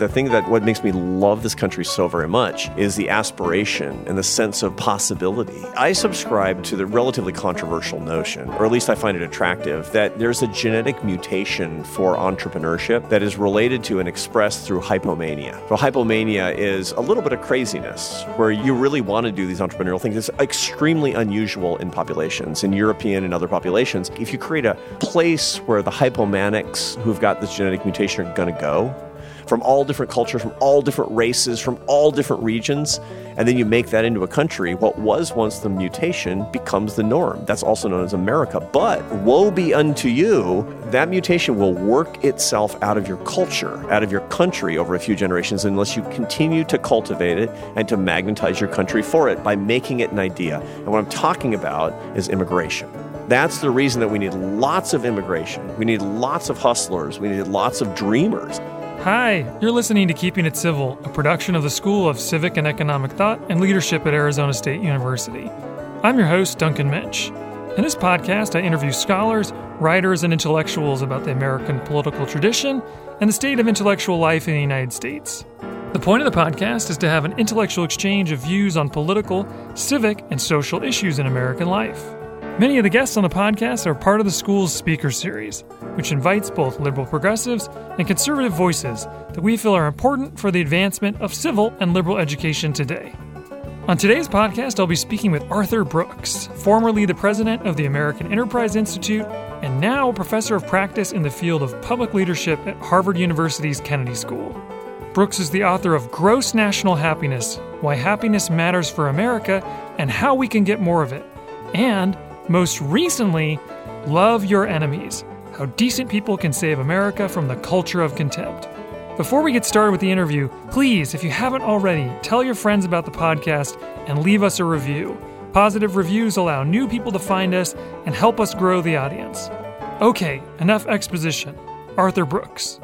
The thing that what makes me love this country so very much is the aspiration and the sense of possibility. I subscribe to the relatively controversial notion, or at least I find it attractive, that there's a genetic mutation for entrepreneurship that is related to and expressed through hypomania. So hypomania is a little bit of craziness where you really want to do these entrepreneurial things. It's extremely unusual in populations, in European and other populations. If you create a place where the hypomanics who've got this genetic mutation are going to go, from all different cultures, from all different races, from all different regions, and then you make that into a country, what was once the mutation becomes the norm. That's also known as America. But woe be unto you, that mutation will work itself out of your culture, out of your country over a few generations unless you continue to cultivate it and to magnetize your country for it by making it an idea. And what I'm talking about is immigration. That's the reason that we need lots of immigration. We need lots of hustlers. We need lots of dreamers. Hi, you're listening to Keeping It Civil, a production of the School of Civic and Economic Thought and Leadership at Arizona State University. I'm your host, Duncan Minch. In this podcast, I interview scholars, writers, and intellectuals about the American political tradition and the state of intellectual life in the United States. The point of the podcast is to have an intellectual exchange of views on political, civic, and social issues in American life. Many of the guests on the podcast are part of the school's speaker series, which invites both liberal progressives and conservative voices that we feel are important for the advancement of civil and liberal education today. On today's podcast, I'll be speaking with Arthur Brooks, formerly the president of the American Enterprise Institute and now a professor of practice in the field of public leadership at Harvard University's Kennedy School. Brooks is the author of Gross National Happiness Why Happiness Matters for America and How We Can Get More of It, and most recently, Love Your Enemies How Decent People Can Save America from the Culture of Contempt. Before we get started with the interview, please, if you haven't already, tell your friends about the podcast and leave us a review. Positive reviews allow new people to find us and help us grow the audience. Okay, enough exposition. Arthur Brooks.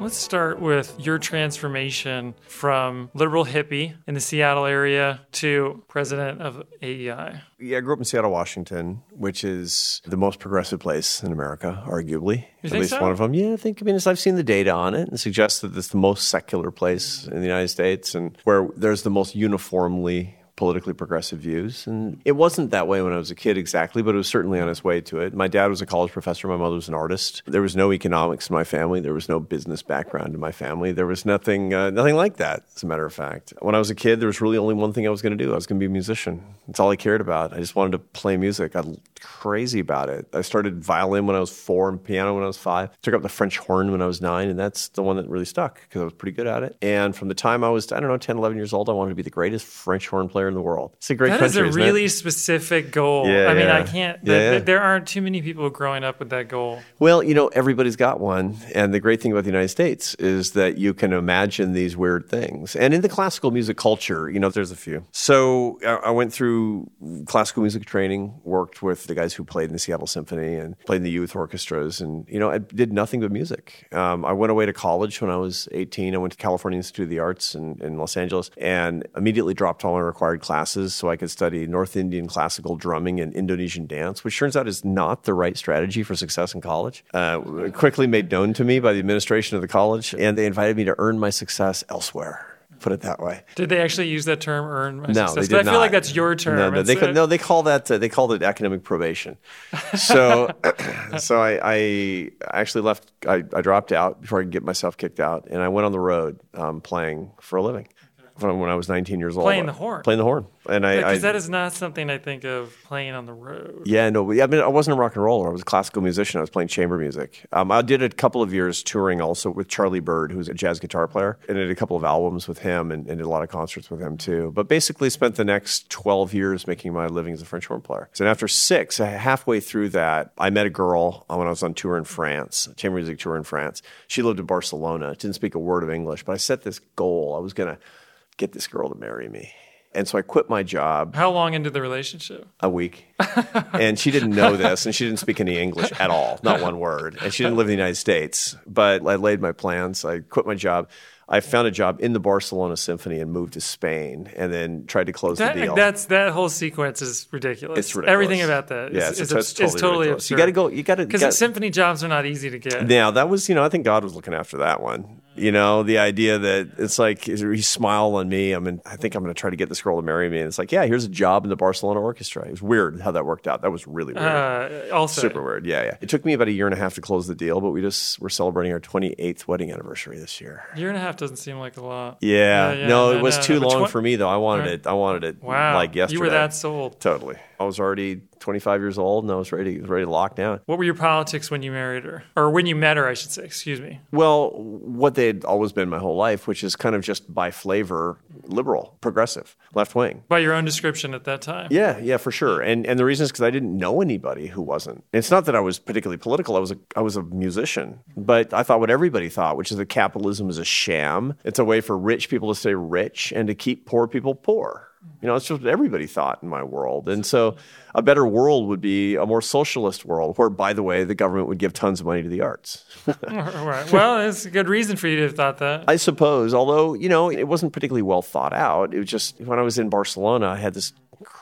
Let's start with your transformation from liberal hippie in the Seattle area to president of AEI. Yeah, I grew up in Seattle, Washington, which is the most progressive place in America, arguably. You At least so? one of them. Yeah, I think. I mean, as I've seen the data on it and suggests that it's the most secular place in the United States and where there's the most uniformly politically progressive views. And it wasn't that way when I was a kid exactly, but it was certainly on its way to it. My dad was a college professor. My mother was an artist. There was no economics in my family. There was no business background in my family. There was nothing, uh, nothing like that, as a matter of fact. When I was a kid, there was really only one thing I was going to do. I was going to be a musician. That's all I cared about. I just wanted to play music. I was crazy about it. I started violin when I was four and piano when I was five. Took up the French horn when I was nine, and that's the one that really stuck because I was pretty good at it. And from the time I was, I don't know, 10, 11 years old, I wanted to be the greatest French horn player in the world. It's a great That is country, a isn't it? really specific goal. Yeah, I mean, I can't, Yeah, yeah. th- there aren't too many people growing up with that goal. Well, you know, everybody's got one. And the great thing about the United States is that you can imagine these weird things. And in the classical music culture, you know, there's a few. So I I went through classical music training, worked with the guys who played in the Seattle Symphony and played in the youth orchestras. And, you know, I did nothing but music. Um, I went away to college when I was 18. I went to California Institute of the Arts in, in Los Angeles and immediately dropped all my required classes so I could study North Indian classical drumming and Indonesian dance, which turns out is not the right strategy for success in college. Uh, quickly made known to me by the administration of the college, and they invited me to earn my success elsewhere. Put it that way. Did they actually use that term, earn my No, success? they did I feel like that's your term. No, no, they could, no, they call that uh, they called it academic probation. So, so I, I actually left. I, I dropped out before I could get myself kicked out, and I went on the road um, playing for a living. From when I was 19 years old, Playing the horn. playing the horn, and I, Because that is not something I think of playing on the road. Yeah, no, I mean, I wasn't a rock and roller. I was a classical musician. I was playing chamber music. Um, I did a couple of years touring also with Charlie Byrd, who's a jazz guitar player, and I did a couple of albums with him and, and did a lot of concerts with him too. But basically, spent the next 12 years making my living as a French horn player. So after six, uh, halfway through that, I met a girl uh, when I was on tour in France, chamber music tour in France. She lived in Barcelona, didn't speak a word of English, but I set this goal. I was going to get this girl to marry me. And so I quit my job How long into the relationship? a week. and she didn't know this, and she didn't speak any English at all, not one word. And she didn't live in the United States. But I laid my plans. I quit my job. I found a job in the Barcelona Symphony and moved to Spain, and then tried to close That, the deal. that's that whole sequence is ridiculous. It's ridiculous. Everything about that is, Yeah, it's- is, it's abs- totally totally absurd. You gotta go- you gotta- because symphony jobs are not easy to get. now that was, you know, I think God was looking after that one. You know, the idea that it's like he smiled on me. I mean, I think I'm going to try to get this girl to marry me. And it's like, yeah, here's a job in the Barcelona Orchestra. It was weird how that worked out. That was really weird. Uh, also, Super weird. Yeah, yeah. It took me about a year and a half to close the deal, but we just were celebrating our 28th wedding anniversary this year. year and a half doesn't seem like a lot. Yeah, Yeah, yeah, no, it was too long for me though. I wanted Right. it. I wanted it Wow, like yesterday. you were that sold. totally. I was already 25 years old and I was ready, ready to lock down. What were your politics when you married her, or when you met her? I should say. Excuse me. Well, what they'd always been my whole life, which is kind of just by flavor, liberal, progressive, left wing. By your own description at that time. Yeah, yeah, for sure. And and the reason is because I didn't know anybody who wasn't. It's not that I was particularly political. I was a I was a musician, but I thought what everybody thought, which is that capitalism is a sham. It's a way for rich people to stay rich and to keep poor people poor. You know, it's just what everybody thought in my world. And so, a better world would be a more socialist world, where, by the way, the government would give tons of money to the arts. right. Well, it's a good reason for you to have thought that. I suppose, although, you know, it wasn't particularly well thought out. It was just when I was in Barcelona, I had this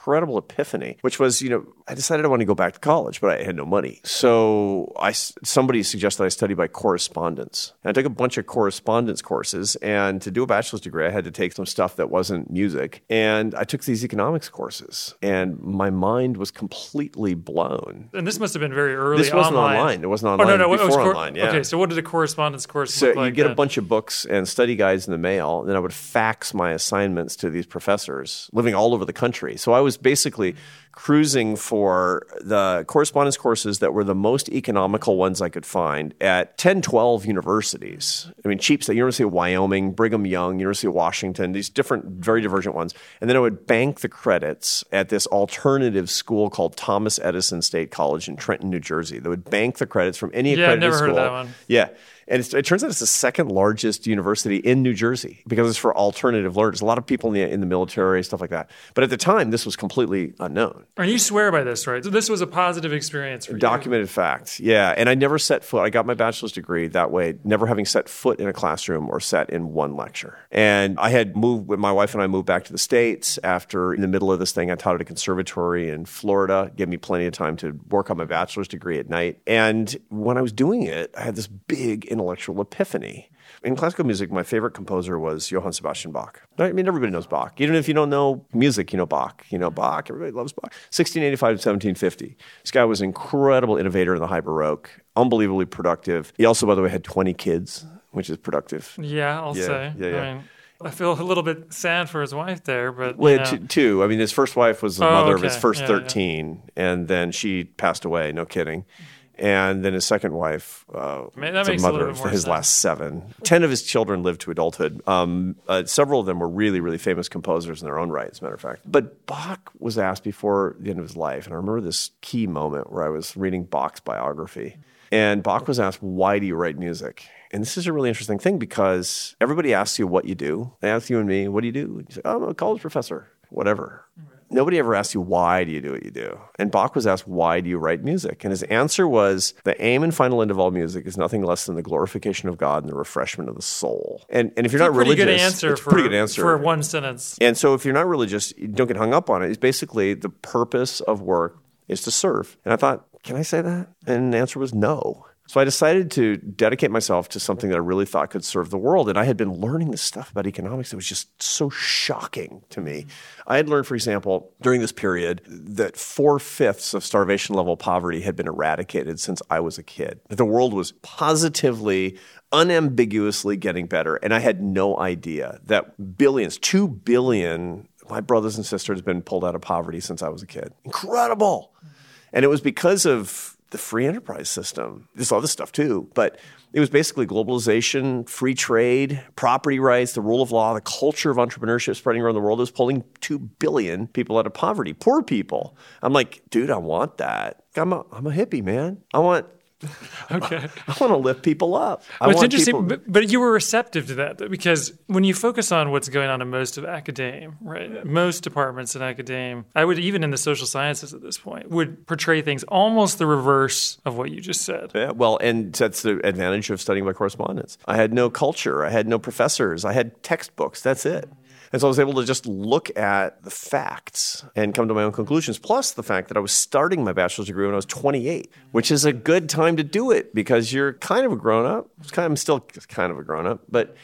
incredible epiphany, which was, you know, I decided I wanted to go back to college, but I had no money. So I, somebody suggested I study by correspondence. And I took a bunch of correspondence courses. And to do a bachelor's degree, I had to take some stuff that wasn't music. And I took these economics courses. And my mind was completely blown. and this must have been very early. This wasn't online. online. It wasn't online. Oh no, no, it was before cor- online. Yeah. Okay, so what did a correspondence course So look you like? get a bunch of books and study guides in the mail, and then I would fax my assignments to these professors living all over the country. So I was basically cruising for the correspondence courses that were the most economical ones I could find at 10, 12 universities. I mean, cheap stuff, University of Wyoming, Brigham Young, University of Washington, these different, very divergent ones. And then I would bank the credits at this alternative school called Thomas Edison State College in Trenton, New Jersey. They would bank the credits from any Yeah, I've accredited never heard school. of that one. Yeah. And it's, it turns out it's the second largest university in New Jersey because it's for alternative learners. A lot of people in the, in the military, stuff like that. But at the time, this was completely unknown. And you swear by this, right? So this was a positive experience for you. Documented fact. Yeah. And I never set foot, I got my bachelor's degree that way, never having set foot in a classroom or sat in one lecture. And I had moved, my wife and I moved back to the States after, in the middle of this thing, I taught at a conservatory in Florida, gave me plenty of time to work on my bachelor's degree at night. And when I was doing it, I had this big intellectual epiphany. In classical music, my favorite composer was Johann Sebastian Bach. I mean, everybody knows Bach. Even if you don't know music, you know Bach. You know Bach. Everybody loves Bach. 1685 to 1750. This guy was an incredible innovator in the High Baroque, unbelievably productive. He also, by the way, had 20 kids, which is productive. Yeah, I'll Yeah, say. yeah, yeah. I mean, I feel a little bit sad for his wife there, but Well, t- two. I mean, his first wife was the Oh, mother of his first Yeah, yeah. 13, and then she passed away. No kidding. And then his second wife, uh, the mother of his sense. last seven. Ten of his children lived to adulthood. Um, uh, several of them were really, really famous composers in their own right, as a matter of fact. But Bach was asked before the end of his life, and I remember this key moment where I was reading Bach's biography, and Bach was asked, "Why do you write music?" And this is a really interesting thing because everybody asks you what you do. They ask you and me, "What do you do?" You say, "Oh, I'm a college professor." Whatever. Nobody ever asks you why do you do what you do. And Bach was asked why do you write music, and his answer was the aim and final end of all music is nothing less than the glorification of God and the refreshment of the soul. And and if you're not pretty religious, good answer it's a for pretty good answer for one sentence. and so if you're not religious, you don't get hung up on it. It's basically the purpose of work is to serve. And I thought, can I say that? And the answer was no. So I decided to dedicate myself to something that I really thought could serve the world. And I had been learning this stuff about economics that was just so shocking to me. I had learned, for example, during this period, that four fifths of starvation level poverty had been eradicated since I was a kid. The world was positively, unambiguously getting better. And I had no idea that billions, two billion, my brothers and sisters have been pulled out of poverty since I was a kid. Incredible. And it was because of the free enterprise system. There's other stuff too, but it was basically globalization, free trade, property rights, the rule of law, the culture of entrepreneurship spreading around the world. Was pulling 2 billion people out of poverty, poor people. I'm like, dude, I want that. I'm a, I'm a hippie, man. I want. Okay. I want to lift people up. I Well, it's want interesting, people- but, but you were receptive to that though, because when you focus on what's going on in most of academe, right? Most departments in academe, I would even in the social sciences at this point would portray things almost the reverse of what you just said. Yeah, well, and that's the advantage of studying by correspondence. I had no culture. I had no professors. I had textbooks. That's it. And so I was able to just look at the facts and come to my own conclusions, plus the fact that I was starting my bachelor's degree when I was 28, which is a good time to do it because you're kind of a grown up. I'm still kind of a grown up, but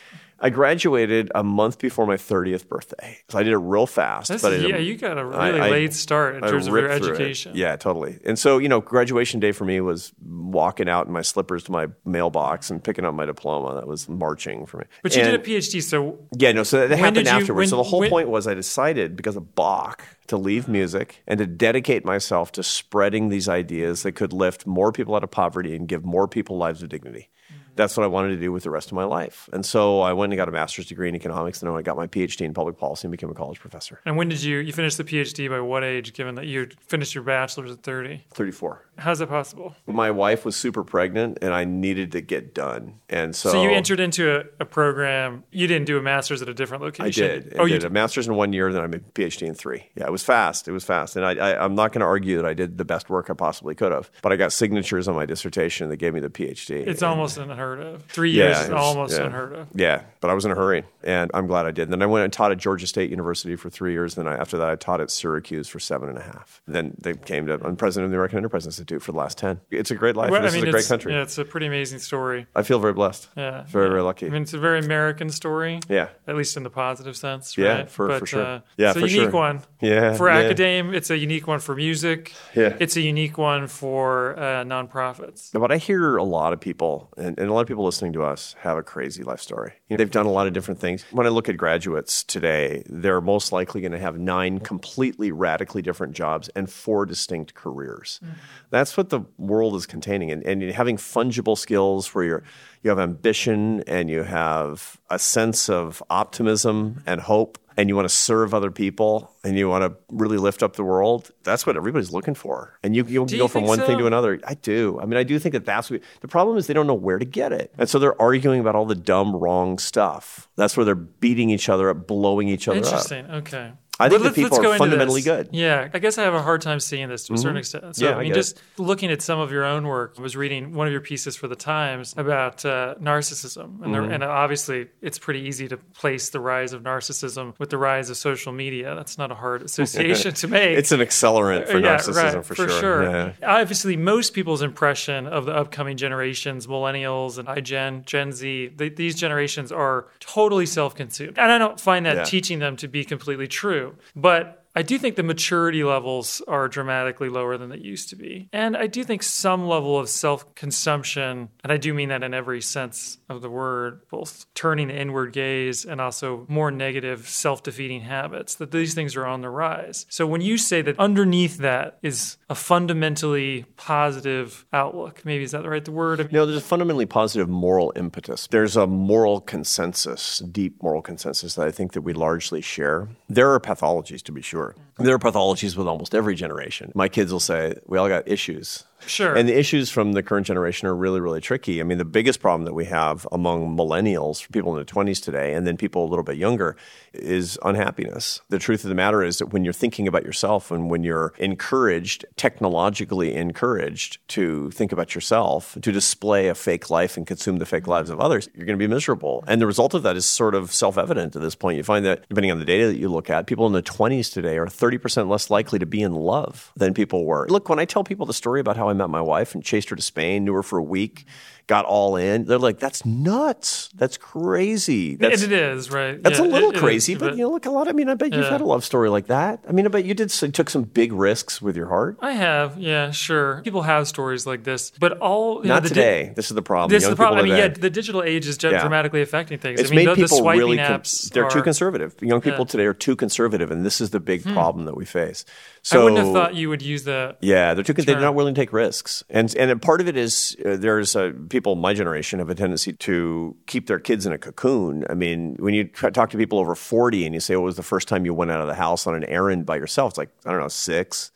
I graduated a month before my 30th birthday. So I did it real fast. That's, but yeah, you got a really I, late start in I terms of your education. Yeah, totally. And so, you know, graduation day for me was walking out in my slippers to my mailbox and picking up my diploma. That was marching for me. But you did a PhD, so. Yeah, no, so that happened you, afterwards. When, so the whole when, point was I decided because of Bach to leave music and to dedicate myself to spreading these ideas that could lift more people out of poverty and give more people lives of dignity mm. That's what I wanted to do with the rest of my life. And so I went and got a master's degree in economics, and then I got my PhD in public policy and became a college professor. And when did you you finish the PhD? By what age? Given that you finished your bachelor's at thirty. Thirty-four. How's that possible? My wife was super pregnant, and I needed to get done. And so, so you entered into a, a program. You didn't do a master's at a different location. Oh, I did. I oh, did you did a master's in one year, then I made a PhD in three. Yeah, it was fast. It was fast, and I, I, I'm not going to argue that I did the best work I possibly could have. But I got signatures on my dissertation that gave me the PhD. It's and, almost unheard of. Three years years yeah, was, almost yeah. unheard of. Yeah, but I was in a hurry, and I'm glad I did. And then I went and taught at Georgia State University for three years. Then I, after that, I taught at Syracuse for seven and a half. Then they came to. I'm president of the American Enterprise Institute for the last ten. It's a great life. Well, this I mean, is a great country. Yeah, it's a pretty amazing story. I feel very blessed. Yeah, very yeah. very lucky. I mean, it's a very American story. Yeah, at least in the positive sense. Right? Yeah, for, but, for sure. Uh, yeah, it's a for unique sure. one. Yeah, for yeah. academe, it's a unique one for music. Yeah, it's a unique one for uh, nonprofits. Now, but I hear a lot of people, and, and a lot of people listening to us have a crazy life story. You know, they've done a lot of different things. When I look at graduates today, they're most likely going to have nine completely radically different jobs and four distinct careers. Mm-hmm. That's what the world is containing. And, and having fungible skills where you're, you have ambition and you have a sense of optimism and hope and you want to serve other people and you want to really lift up the world, that's what everybody's looking for. And you, you, go from one so? thing to another. I do. I mean, I do think that that's what, the problem is they don't know where to get it. And so they're arguing about all the dumb, wrong stuff. That's where they're beating each other up, blowing each other Interesting. up. Interesting. Okay. I think let's, people are fundamentally good. Yeah, I guess I have a hard time seeing this to a mm-hmm. certain extent. So, yeah, I mean, just it. looking at some of your own work, I was reading one of your pieces for the Times about uh, narcissism, and, mm-hmm. and, obviously, it's pretty easy to place the rise of narcissism with the rise of social media. That's not a hard association to make. It's an accelerant for yeah, narcissism right, for, for, sure. sure. Yeah. Obviously, most people's impression of the upcoming generations, millennials and iGen, Gen Z, they, these generations are totally self-consumed, and I don't find that teaching them to be completely true, but I do think the maturity levels are dramatically lower than they used to be. And I do think some level of self consumption, and I do mean that in every sense of the word, both turning the inward gaze and also more negative self defeating habits, that these things are on the rise. So when you say that underneath that is a fundamentally positive outlook, maybe is that the right word? No, there's a fundamentally positive moral impetus. There's a moral consensus, deep moral consensus that I think that we largely share. There are pathologies, to be sure. There are pathologies with almost every generation. My kids will say, we all got issues. Sure. And the issues from the current generation are really, really tricky. I mean, the biggest problem that we have among millennials, people in their 20s today, and then people a little bit younger, is unhappiness. The truth of the matter is that when you're thinking about yourself and when you're encouraged, technologically encouraged to think about yourself, to display a fake life and consume the fake lives of others, you're going to be miserable. And the result of that is sort of self evident at this point. You find that, depending on the data that you look at, people in the 20s today are 30% less likely to be in love than people were. Look, when I tell people the story about how I met my wife and chased her to Spain, knew her for a week, got all in. They're like, "That's nuts. That's crazy." That's, it is right. That's yeah, a little it, crazy, it but, you know, look a lot. I mean, I bet you've yeah. had a love story like that. I mean, I bet you did took some big risks with your heart. I have, yeah, sure. People have stories like this, but all not know, today. Di- this is the problem. This Young is the problem. I mean, yeah, the digital age is yeah. dramatically affecting things. It's I mean, made the, people the really. Con- they're are, too conservative. Young people today are too conservative, and this is the big hmm. problem that we face. So, I wouldn't have thought you would use the. Yeah, they're too. Term. They're not willing to take risks, and and part of it is uh, there's uh, people my generation have a tendency to keep their kids in a cocoon. I mean, when you talk to people over forty and you say, "What was the first time you went out of the house on an errand by yourself?" It's like I don't know, six.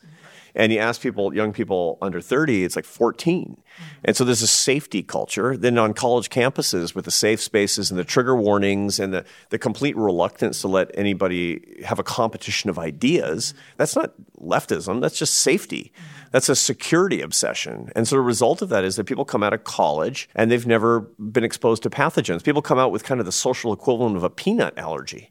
And you ask people, young people under 30, it's like 14. And so there's a safety culture. Then on college campuses with the safe spaces and the trigger warnings and the, the complete reluctance to let anybody have a competition of ideas, that's not leftism, that's just safety. That's a security obsession. And so the result of that is that people come out of college and they've never been exposed to pathogens. People come out with kind of the social equivalent of a peanut allergy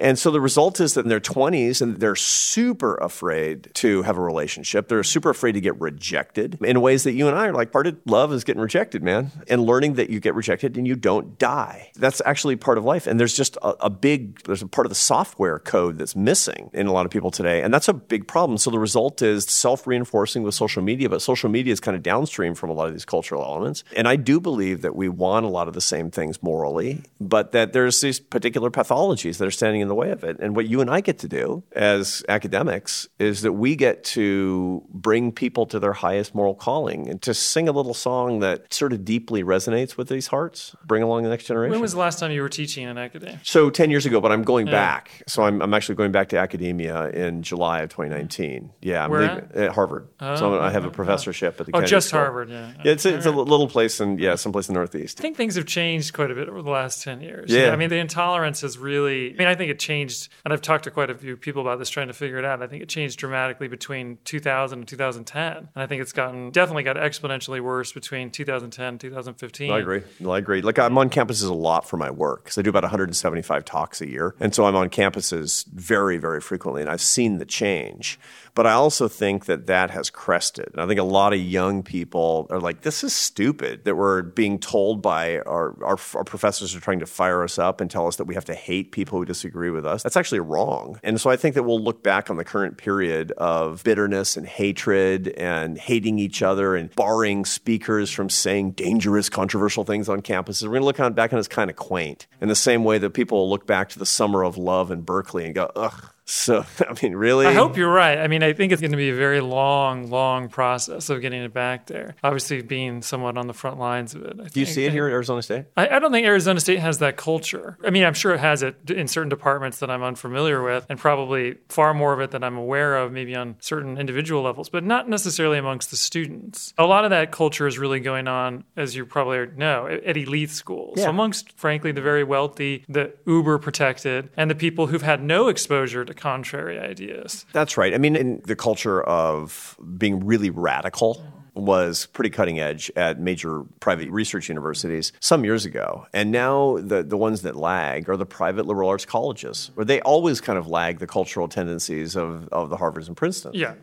And so the result is that in their 20s, and they're super afraid to have a relationship. They're super afraid to get rejected in ways that you and I are like, part of love is getting rejected, man. And learning that you get rejected and you don't die. That's actually part of life. And there's just a, a big, there's a part of the software code that's missing in a lot of people today. And that's a big problem. So the result is self reinforcing with social media, but social media is kind of downstream from a lot of these cultural elements. And I do believe that we want a lot of the same things morally, but that there's these particular pathologies that are standing in the way of it. And what you and I get to do as academics is that we get to bring people to their highest moral calling and to sing a little song that sort of deeply resonates with these hearts, bring along the next generation. When was the last time you were teaching in academia? So 10 years ago, but I'm going yeah. back. So I'm, I'm actually going back to academia in July of 2019. Yeah, I'm Where leaving, at? at Harvard. Oh, so I have a oh, okay. professorship at the Oh, Kennedy just School. Harvard, yeah. Yeah, it's, a, it's a little place in, yeah, someplace in the Northeast. I think things have changed quite a bit over the last 10 years. Yeah. I mean, the intolerance has really, I mean, I think it changed, and I've talked to quite a few people about this trying to figure it out. I think it changed dramatically between 2000 and 2010. And I think it's gotten, definitely got exponentially worse between 2010 and 2015. I agree. I agree. Like I'm on campuses a lot for my work because I do about 175 talks a year, and so I'm on campuses very, very frequently, and I've seen the change. But I also think that that has crested. And I think a lot of young people are like, "This is stupid." That we're being told by our, our our professors are trying to fire us up and tell us that we have to hate people who disagree with us. That's actually wrong. And so I think that we'll look back on the current period of bitterness and hatred and hating each other and barring speakers from saying dangerous, controversial things on campuses. We're going to look on, back on it as kind of quaint. In the same way that people will look back to the summer of love in Berkeley and go, ugh. So, I mean, really? I hope you're right. I mean, I think it's going to be a very long, long process of getting it back there. Obviously, being somewhat on the front lines of it. I Do you see it here at Arizona State? I, I don't think Arizona State has that culture. I mean, I'm sure it has it in certain departments that I'm unfamiliar with, and probably far more of it than I'm aware of, maybe on certain individual levels, but not necessarily amongst the students. A lot of that culture is really going on, as you probably know, at, at elite schools, Yeah. amongst, frankly, the very wealthy, the uber protected, and the people who've had no exposure to contrary ideas. That's right. I mean, in the culture of being really radical was pretty cutting edge at major private research universities some years ago. And now the, the ones that lag are the private liberal arts colleges, where they always kind of lag the cultural tendencies of, of the Harvards and Princeton. Yeah.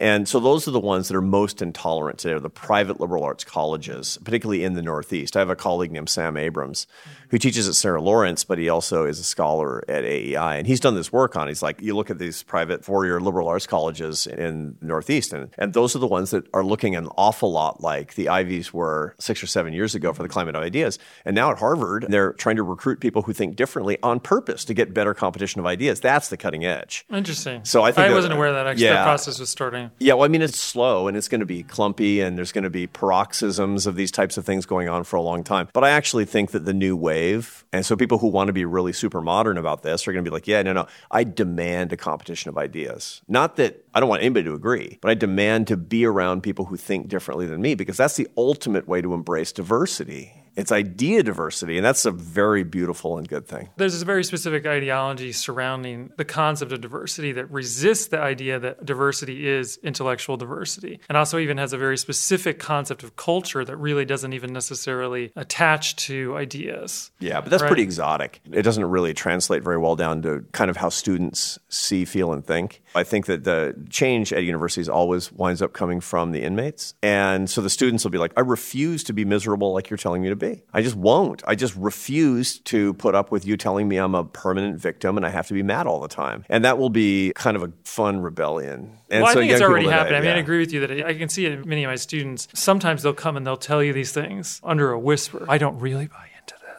And so those are the ones that are most intolerant today, are the private liberal arts colleges, particularly in the Northeast. I have a colleague named Sam Abrams who teaches at Sarah Lawrence, but he also is a scholar at AEI. And he's done this work on, he's like, you look at these private four-year liberal arts colleges in the Northeast, and, and those are the ones that are looking an awful lot like the Ivies were six or seven years ago for the climate of ideas. And now at Harvard, they're trying to recruit people who think differently on purpose to get better competition of ideas. That's the cutting edge. Interesting. So I think I that- wasn't aware that actually yeah. that process was starting. Yeah, well, I mean, it's slow and it's going to be clumpy and there's going to be paroxysms of these types of things going on for a long time. But I actually think that the new wave, and so people who want to be really super modern about this are going to be like, yeah, no, no, I demand a competition of ideas. Not that I don't want anybody to agree, but I demand to be around people who think differently than me because that's the ultimate way to embrace diversity. It's idea diversity, and that's a very beautiful and good thing. There's this very specific ideology surrounding the concept of diversity that resists the idea that diversity is intellectual diversity, and also even has a very specific concept of culture that really doesn't even necessarily attach to ideas. Yeah, but that's Right. pretty exotic. It doesn't really translate very well down to kind of how students see, feel, and think. I think that the change at universities always winds up coming from the inmates. And so the students will be like, I refuse to be miserable like you're telling me to be. I just won't. I just refuse to put up with you telling me I'm a permanent victim and I have to be mad all the time. And that will be kind of a fun rebellion. And well, I think it's already happening. I mean, I agree with you that I can see it in many of my students. Sometimes they'll come and they'll tell you these things under a whisper. I don't really buy.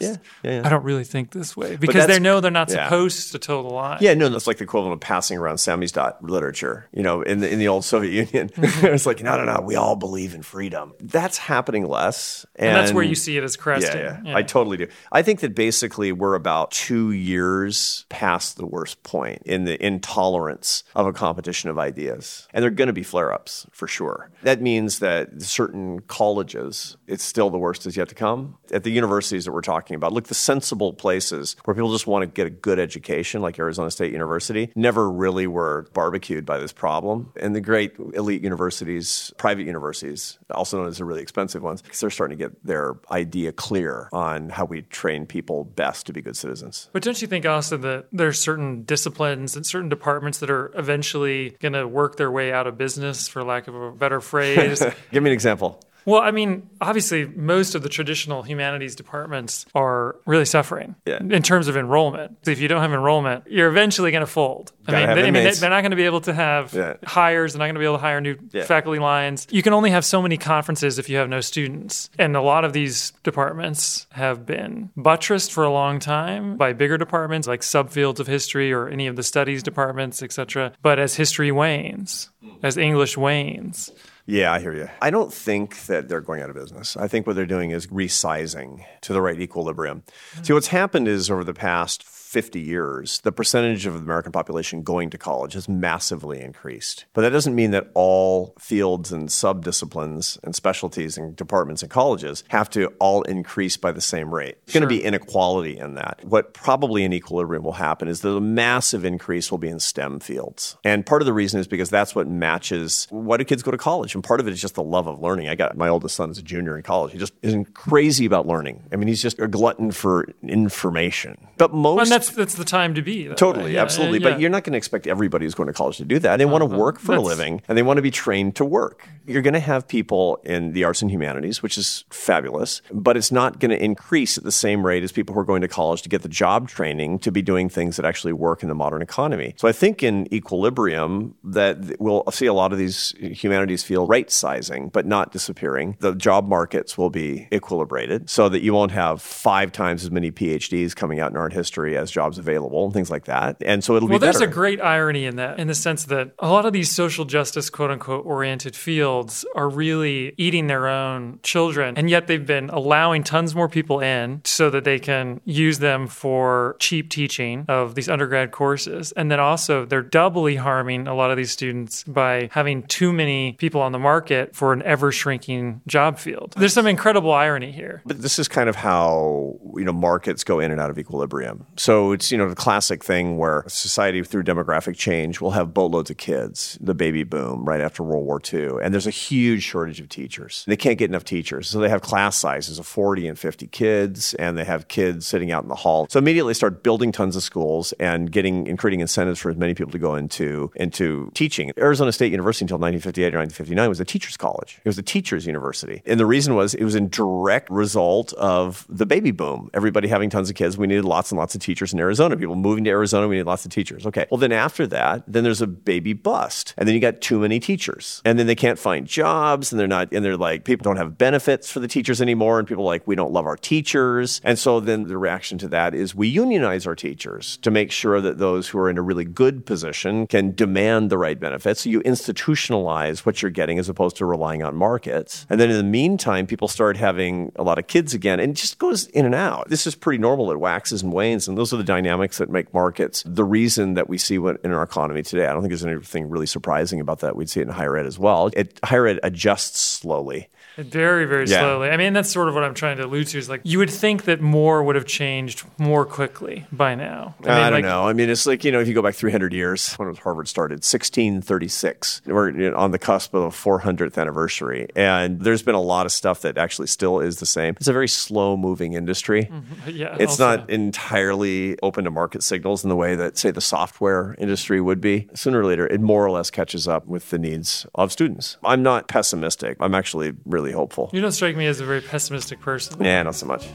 Yeah, yeah, yeah. I don't really think this way because they know they're not yeah. supposed to toe the line. Yeah, no, that's like the equivalent of passing around Samizdat literature. You know, in the in the old Soviet Union, Mm-hmm. it's like no, no, no. We all believe in freedom. That's happening less, and, and that's where you see it as Yeah, cresting. yeah, I totally do. I think that basically we're about two years past the worst point in the intolerance of a competition of ideas, and there are going to be flare-ups for sure. That means that certain colleges, it's still the worst is yet to come. At the universities that we're talking talking about. Look, the sensible places where people just want to get a good education, like Arizona State University, never really were barbecued by this problem. And the great elite universities, private universities, also known as the really expensive ones, because they're starting to get their idea clear on how we train people best to be good citizens. But don't you think also that there's certain disciplines and certain departments that are eventually going to work their way out of business, for lack of a better phrase? Give me an example. Well, I mean, obviously, most of the traditional humanities departments are really suffering Yeah. in terms of enrollment. If you don't have enrollment, you're eventually going to fold. I Gotta mean, they, I mean, they, they're not going to be able to have Yeah. hires. They're not going to be able to hire new Yeah. faculty lines. You can only have so many conferences if you have no students. And a lot of these departments have been buttressed for a long time by bigger departments like subfields of history or any of the studies departments, etc. But as history wanes, hmm. as English wanes, Yeah, I hear you. I don't think that they're going out of business. I think what they're doing is resizing to the right equilibrium. See, what's happened is over the past 50 years, the percentage of the American population going to college has massively increased. But that doesn't mean that all fields and subdisciplines and specialties and departments and colleges have to all increase by the same rate. It's going to be inequality in that. What probably in equilibrium will happen is that a massive increase will be in STEM fields. And part of the reason is because that's what matches why do kids go to college? And part of it is just the love of learning. I got my oldest son is a junior in college. He just isn't crazy about learning. I mean, he's just a glutton for information. But most that's that's the time to be. Totally, Yeah, absolutely. yeah. But you're not going to expect everybody who's going to college to do that. They want to uh-huh. work for a. Living and they want to be trained to work. You're going to have people in the arts and humanities, which is fabulous, but it's not going to increase at the same rate as people who are going to college to get the job training to be doing things that actually work in the modern economy. So I think in equilibrium that we'll see a lot of these humanities feel right sizing, but not disappearing. The job markets will be equilibrated so that you won't have five times as many PhDs coming out in art history as jobs available and things like that. And so it'll Well, be there's better. a great irony in that, in the sense that a lot of these social justice, quote unquote, oriented fields are really eating their own children. And yet they've been allowing tons more people in so that they can use them for cheap teaching of these undergrad courses. And then also they're doubly harming a lot of these students by having too many people on the market for an ever shrinking job field. There's some incredible irony here. But this is kind of how you know markets go in and out of equilibrium. So it's you know the classic thing where society through demographic change will have boatloads of kids, the baby boom right after World War II, and there's a huge shortage of teachers. They can't get enough teachers, so they have class sizes of 40 and 50 kids, and they have kids sitting out in the hall. So immediately start building tons of schools and getting and creating incentives for as many people to go into into teaching. Arizona State University until 1958 or 1959 was a teachers college. It was a teachers university, and the reason was it was in direct result of the baby boom. Everybody having tons of kids, we needed lots and lots of teachers in Arizona. People moving to Arizona, we need lots of teachers. Okay, well then after that, then there's a baby bust, and then you got too many teachers, and then they can't find jobs, and they're not, and they're like people don't have benefits for the teachers anymore, and people are like we don't love our teachers, and so then the reaction to that is we unionize our teachers to make sure that those who are in a really good position can demand the right benefits. So you institutionalize what you're getting as opposed to relying on markets. And then in the meantime, people start having a lot of kids again and it just goes in and out. This is pretty normal. It waxes and wanes. And those are the dynamics that make markets the reason that we see what in our economy today. I don't think there's anything really surprising about that. We'd see it in higher ed as well. It, higher ed adjusts slowly. Very, very Yeah. slowly. I mean, that's sort of what I'm trying to allude to. Is like you would think that more would have changed more quickly by now. I, mean, I don't like, know. I mean, it's like, you know, if you go back 300 years when Harvard started, 1636, we're on the cusp of the 400th anniversary. And there's been a lot of stuff that actually still is the same. It's a very slow moving industry. Yeah, It's also. not entirely open to market signals in the way that, say, the software industry would be. Sooner or later, it more or less catches up with the needs of students. I'm not pessimistic. I'm actually really hopeful. You don't strike me as a very pessimistic person. Yeah, not so much.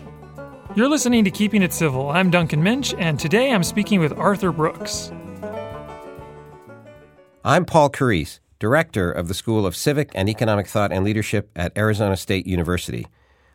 You're listening to Keeping It Civil. I'm Duncan Minch, and today I'm speaking with Arthur Brooks. I'm Paul Carrese, Director of the School of Civic and Economic Thought and Leadership at Arizona State University.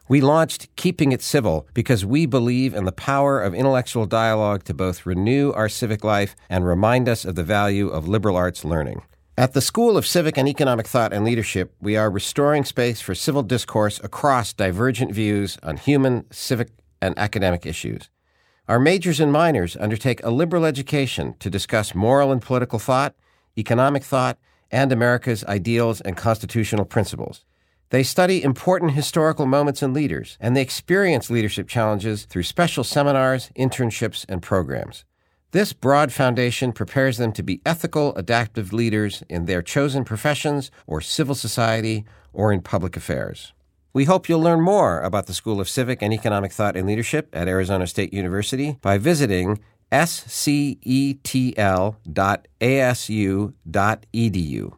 We launched Keeping It Civil because we believe in the power of intellectual dialogue to both renew our civic life and remind us of the value of liberal arts learning. At the School of Civic and Economic Thought and Leadership, we are restoring space for civil discourse across divergent views on human, civic, and academic issues. Our majors and minors undertake a liberal education to discuss moral and political thought, economic thought, and America's ideals and constitutional principles. They study important historical moments and leaders, and they experience leadership challenges through special seminars, internships, and programs. This broad foundation prepares them to be ethical, adaptive leaders in their chosen professions or civil society or in public affairs. We hope you'll learn more about the School of Civic and Economic Thought and Leadership at Arizona State University by visiting scetl.asu.edu.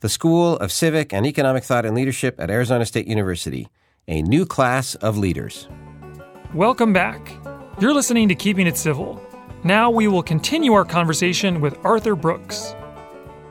The School of Civic and Economic Thought and Leadership at Arizona State University, a new class of leaders. Welcome back. You're listening to Keeping It Civil. Now we will continue our conversation with Arthur Brooks.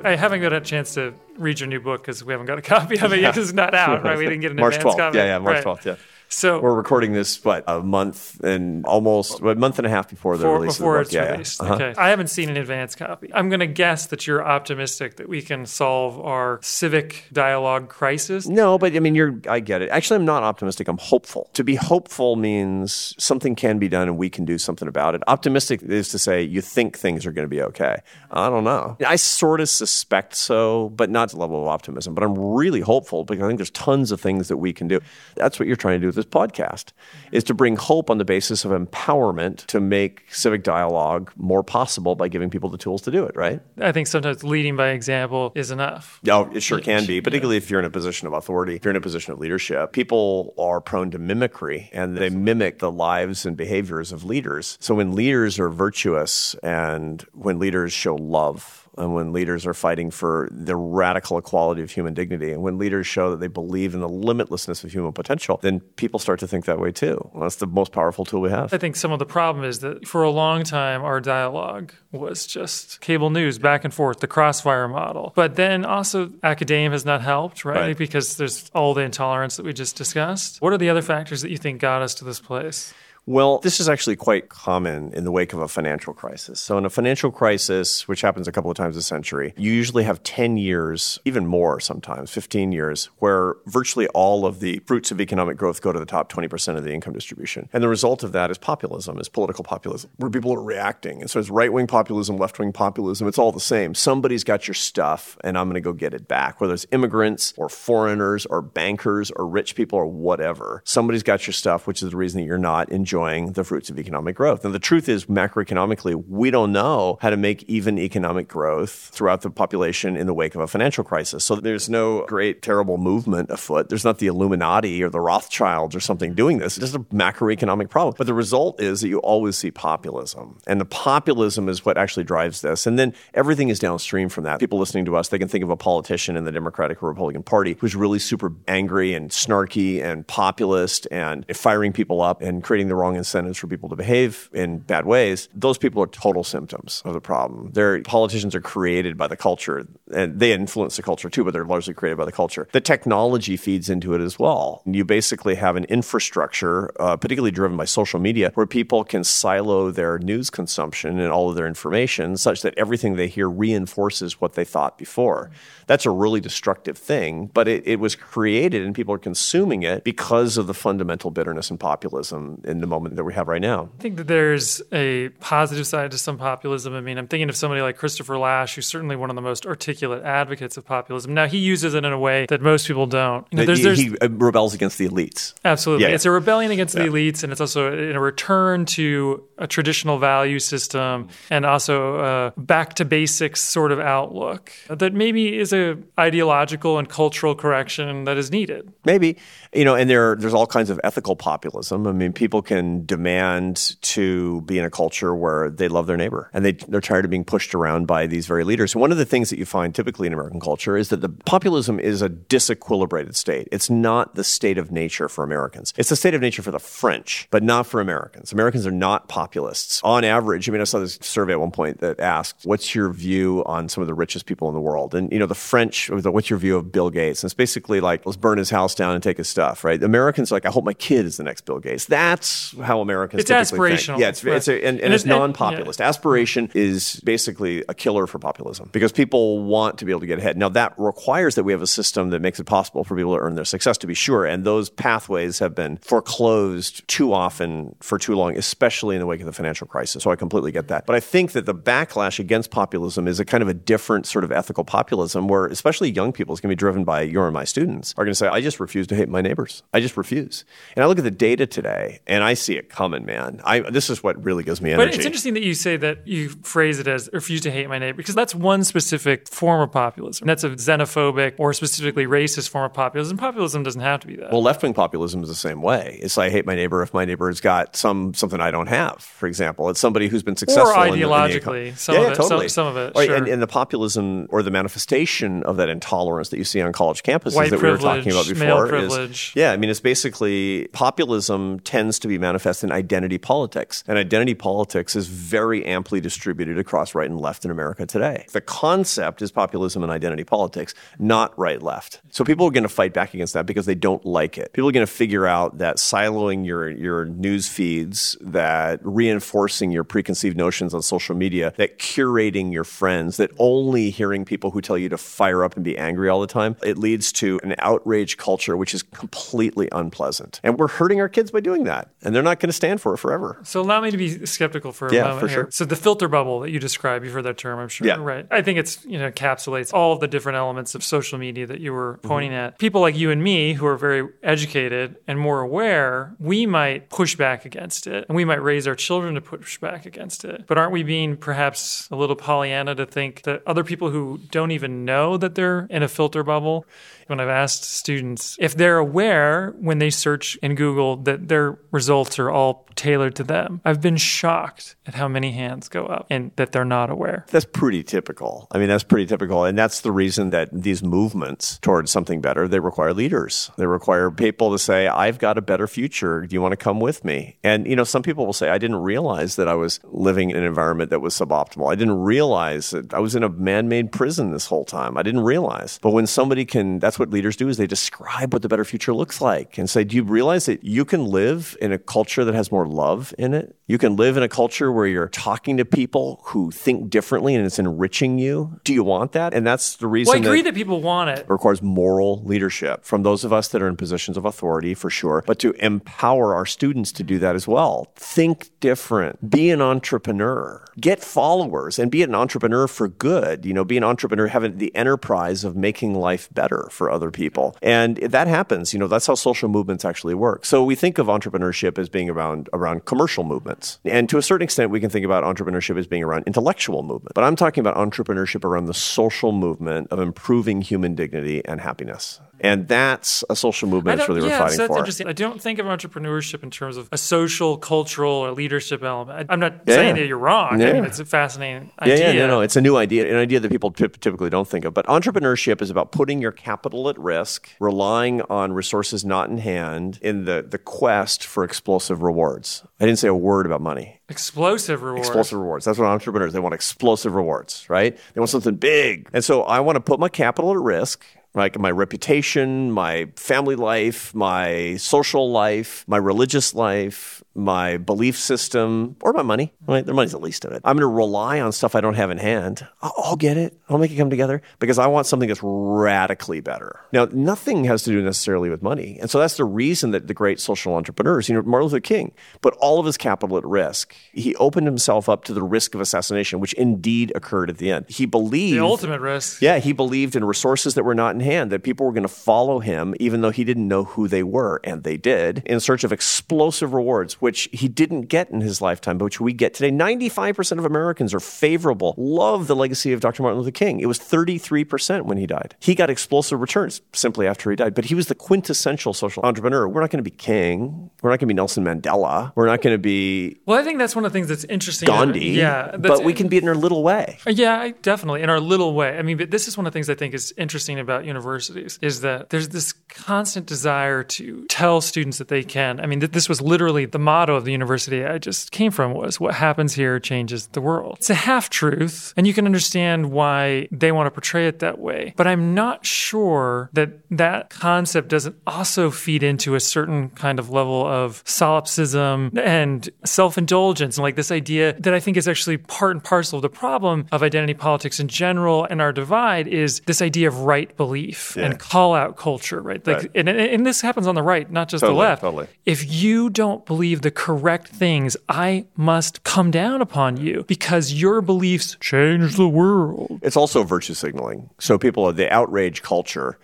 I haven't got a chance to read your new book because we haven't got a copy of it yet because it's not out, right? We didn't get an March advance 12th. copy. Yeah, yeah, March Right. 12th. Yeah. So We're recording this, what, a month and almost, a month and a half before the release before of it's the book. Yeah, yeah. released. Uh-huh. Okay. I haven't seen an advance copy. I'm going to guess that you're optimistic that we can solve our civic dialogue crisis. No, but I mean, you're. I get it. Actually, I'm not optimistic. I'm hopeful. To be hopeful means something can be done and we can do something about it. Optimistic is to say you think things are going to be okay. I don't know. I sort of suspect so, but not to the level of optimism. But I'm really hopeful because I think there's tons of things that we can do. That's what you're trying to do with this podcast, is to bring hope on the basis of empowerment to make civic dialogue more possible by giving people the tools to do it. Right? I think sometimes leading by example is enough. Oh, it sure can be, particularly if you're in a position of authority, if you're in a position of leadership. People are prone to mimicry and they mimic the lives and behaviors of leaders. So when leaders are virtuous and when leaders show love, and when leaders are fighting for the radical equality of human dignity, and when leaders show that they believe in the limitlessness of human potential, then people start to think that way too. Well, that's the most powerful tool we have. I think some of the problem is that for a long time, our dialogue was just cable news back and forth, the crossfire model. But then also, academia has not helped, right? Right. Because there's all the intolerance that we just discussed. What are the other factors that you think got us to this place? Well, this is actually quite common in the wake of a financial crisis. So, in a financial crisis, which happens a couple of times a century, you usually have 10 years, even more sometimes, 15 years, where virtually all of the fruits of economic growth go to the top 20% of the income distribution. And the result of that is populism, is political populism, where people are reacting. And so, it's right wing populism, left wing populism, it's all the same. Somebody's got your stuff, and I'm going to go get it back, whether it's immigrants or foreigners or bankers or rich people or whatever. Somebody's got your stuff, which is the reason that you're not enjoying the fruits of economic growth. And the truth is, macroeconomically, we don't know how to make even economic growth throughout the population in the wake of a financial crisis. So there's no great, terrible movement afoot. There's not the Illuminati or the Rothschilds or something doing this. It's just a macroeconomic problem. But the result is that you always see populism. And the populism is what actually drives this. And then everything is downstream from that. People listening to us, they can think of a politician in the Democratic or Republican Party who's really super angry and snarky and populist and firing people up and creating the wrong incentives for people to behave in bad ways. Those people are total symptoms of the problem. Their politicians are created by the culture and they influence the culture too, but they're largely created by the culture. The technology feeds into it as well. You basically have an infrastructure, uh, particularly driven by social media, where people can silo their news consumption and all of their information such that everything they hear reinforces what they thought before. That's a really destructive thing, but it, it was created and people are consuming it because of the fundamental bitterness and populism in the moment that we have right now. I think that there's a positive side to some populism. I mean, I'm thinking of somebody like Christopher Lasch, who's certainly one of the most articulate advocates of populism. Now, he uses it in a way that most people don't. You know, there's, he, there's, he uh, rebels against the elites. Absolutely. Yeah, It's a rebellion against the elites, and it's also a return to a traditional value system and also a back to basics sort of outlook that maybe is a ideological and cultural correction that is needed. Maybe you know, and there there's all kinds of ethical populism. I mean, people can demand to be in a culture where they love their neighbor, and they they're tired of being pushed around by these very leaders. One of the things that you find typically in American culture is that the populism is a disequilibrated state. It's not the state of nature for Americans. It's the state of nature for the French, but not for Americans. Americans are not populists on average. I mean, I saw this survey at one point that asked, "What's your view on some of the richest people in the world?" And you know, the French, what's your view of Bill Gates? And it's basically like, let's burn his house down and take his stuff, right? Americans are like, I hope my kid is the next Bill Gates. That's how Americans It's typically aspirational, think. Yeah, it's, right. it's a, and, and, And it's it- and- non-populist. Aspiration is basically a killer for populism because people want to be able to get ahead. Now, that requires that we have a system that makes it possible for people to earn their success, to be sure. And those pathways have been foreclosed too often for too long, especially in the wake of the financial crisis. So I completely get that. But I think that the backlash against populism is a kind of a different sort of ethical populism where, especially young people, is going to be driven by your and my students, are going to say, I just refuse to hate my neighbors. I just refuse. And I look at the data today and I see it coming, man. I, this is what really gives me energy. But it's interesting that you say that you phrase it as refuse to hate my neighbor because that's one specific form of populism. That's a xenophobic or specifically racist form of populism. Populism doesn't have to be that. Well, left wing populism is the same way. It's I hate my neighbor if my neighbor's got some something I don't have. For example, it's somebody who's been successful or ideologically. In the, some yeah, of yeah, it, totally. Some, some of it, right, sure. and, and the populism or the manifestation of that intolerance that you see on college campuses White that we were talking about before is yeah. I mean, it's basically populism tends to be manifest in identity politics, and identity politics is very amply distributed across right and left in America today. The concept is populism and identity politics, not right left. So people are going to fight back against that because they don't like it. People are going to figure out that siloing your your news feeds, that reinforcing your preconceived notions on social media, that curating your friends, that only hearing people who tell you to fire up and be angry all the time, it leads to an outrage culture which is completely unpleasant. And we're hurting our kids by doing that. And they're not going to stand for it forever. So allow me to be skeptical for a Yeah, moment for here. sure. So the filter bubble that you described, you've heard that term, I'm sure. Yeah. Right. I think it's, you know, encapsulates all the different elements of social media that you were Mm-hmm. pointing at. People like you and me who are very educated and more aware, we might push back against it and we might raise our children to push back against it. But aren't we being perhaps a little Pollyanna to think that other people who don't even know that they're in a filter bubble when I've asked students if they're aware when they search in Google that their results are all tailored to them, I've been shocked at how many hands go up and that they're not aware. That's pretty typical. I mean, that's pretty typical. And that's the reason that these movements towards something better, they require leaders. They require people to say, I've got a better future. Do you want to come with me? And, you know, some people will say, I didn't realize that I was living in an environment that was suboptimal. I didn't realize that I was in a man-made prison this whole time. I didn't realize. But when somebody can, that's what leaders do is they describe what the better future looks like and say, do you realize that you can live in a culture that has more love in it? You can live in a culture where you're talking to people who think differently and it's enriching you. Do you want that? And that's the reason Well, I agree that that people want it. it requires moral leadership from those of us that are in positions of authority for sure, but to empower our students to do that as well. Think different. Be an entrepreneur. Get followers and be an entrepreneur for good. You know, be an entrepreneur, having the enterprise of making life better for other people. And that happens. You know, that's how social movements actually work. So we think of entrepreneurship as being around around commercial movements. And to a certain extent, we can think about entrepreneurship as being around intellectual movement. But I'm talking about entrepreneurship around the social movement of improving human dignity and happiness. And that's a social movement that's really yeah, we're fighting so that's for. interesting. I don't think of entrepreneurship in terms of a social, cultural, or leadership element. I, am not Yeah, saying that you're wrong. I mean, it's a fascinating Yeah, idea. yeah, no, no. It's a new idea, an idea that people typically don't think of. But entrepreneurship is about putting your capital at risk, relying on resources not in hand in the, the quest for explosive rewards. I didn't say a word about money. Explosive rewards. Explosive rewards. That's what entrepreneurs, they want explosive rewards, right? They want something big. And so I want to put my capital at risk. Like my reputation, my family life, my social life, my religious life, my belief system, or my money. Right? The money's the least of it. I'm going to rely on stuff I don't have in hand. I'll, I'll get it. I'll make it come together because I want something that's radically better. Now, nothing has to do necessarily with money. And so that's the reason that the great social entrepreneurs, you know, Martin Luther King put all of his capital at risk. He opened himself up to the risk of assassination, which indeed occurred at the end. He believed the ultimate risk. yeah, he believed in resources that were not in hand, that people were going to follow him, even though he didn't know who they were. And they did, in search of explosive rewards, which he didn't get in his lifetime, but which we get today. 95% of Americans are favorable, love the legacy of Dr. Martin Luther King. It was 33% when he died. He got explosive returns simply after he died, but he was the quintessential social entrepreneur. We're not going to be King. We're not going to be Nelson Mandela. We're not going to be Well, I think that's one of the things that's interesting. Gandhi. Yeah. but we can be in our little way. Uh, yeah, I- definitely in our little way. I mean, but this is one of the things I think is interesting about universities is that there's this constant desire to tell students that they can. I mean, th- this was literally the motto of the university I just came from was what happens here changes the world. It's a half truth, and you can understand why they want to portray it that way. But I'm not sure that that concept doesn't also feed into a certain kind of level of solipsism and self indulgence, and like this idea that I think is actually part and parcel of the problem of identity politics in general and our divide is this idea of right belief Yeah. and call out culture, right? Like, Right. And, and this happens on the right, not just Totally, the left. totally. If you don't believe the correct things, I must come down upon you because your beliefs change the world. It's also virtue signaling. So people, the outrage culture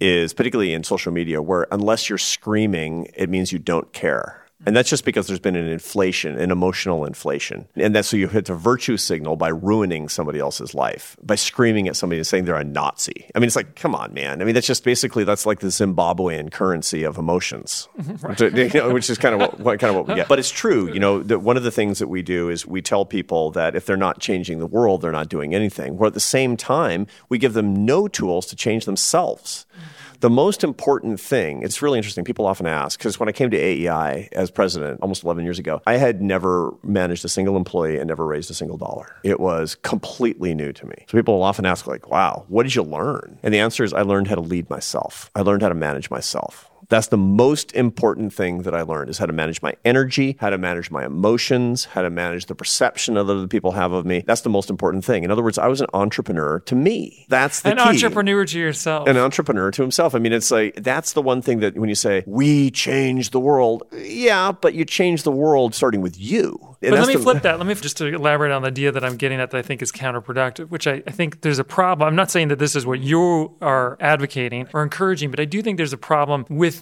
is particularly in social media where unless you're screaming, it means you don't care. And that's just because there's been an inflation, an emotional inflation. And that's so you hit a virtue signal by ruining somebody else's life, by screaming at somebody and saying they're a Nazi. I mean, it's like, come on, man. I mean, that's just basically, that's like the Zimbabwean currency of emotions, which, you know, which is kind of what, what, kind of what we get. But it's true. You know, that one of the things that we do is we tell people that if they're not changing the world, they're not doing anything. Where at the same time, we give them no tools to change themselves. The most important thing, it's really interesting. People often ask, because when I came to AEI as president almost 11 years ago, I had never managed a single employee and never raised a single dollar. It was completely new to me. So people will often ask, like, wow, what did you learn? And the answer is I learned how to lead myself, I learned how to manage myself. That's the most important thing that I learned is how to manage my energy, how to manage my emotions, how to manage the perception that other people have of me. That's the most important thing. In other words, I was an entrepreneur to me. That's the An key entrepreneur to yourself. an entrepreneur to himself. I mean, it's like that's the one thing that when you say we change the world, yeah, but you change the world starting with you. And But let me the- flip that. Let me just to elaborate on the idea that I'm getting at that I think is counterproductive, which I, I think there's a problem. I'm not saying that this is what you are advocating or encouraging, but I do think there's a problem with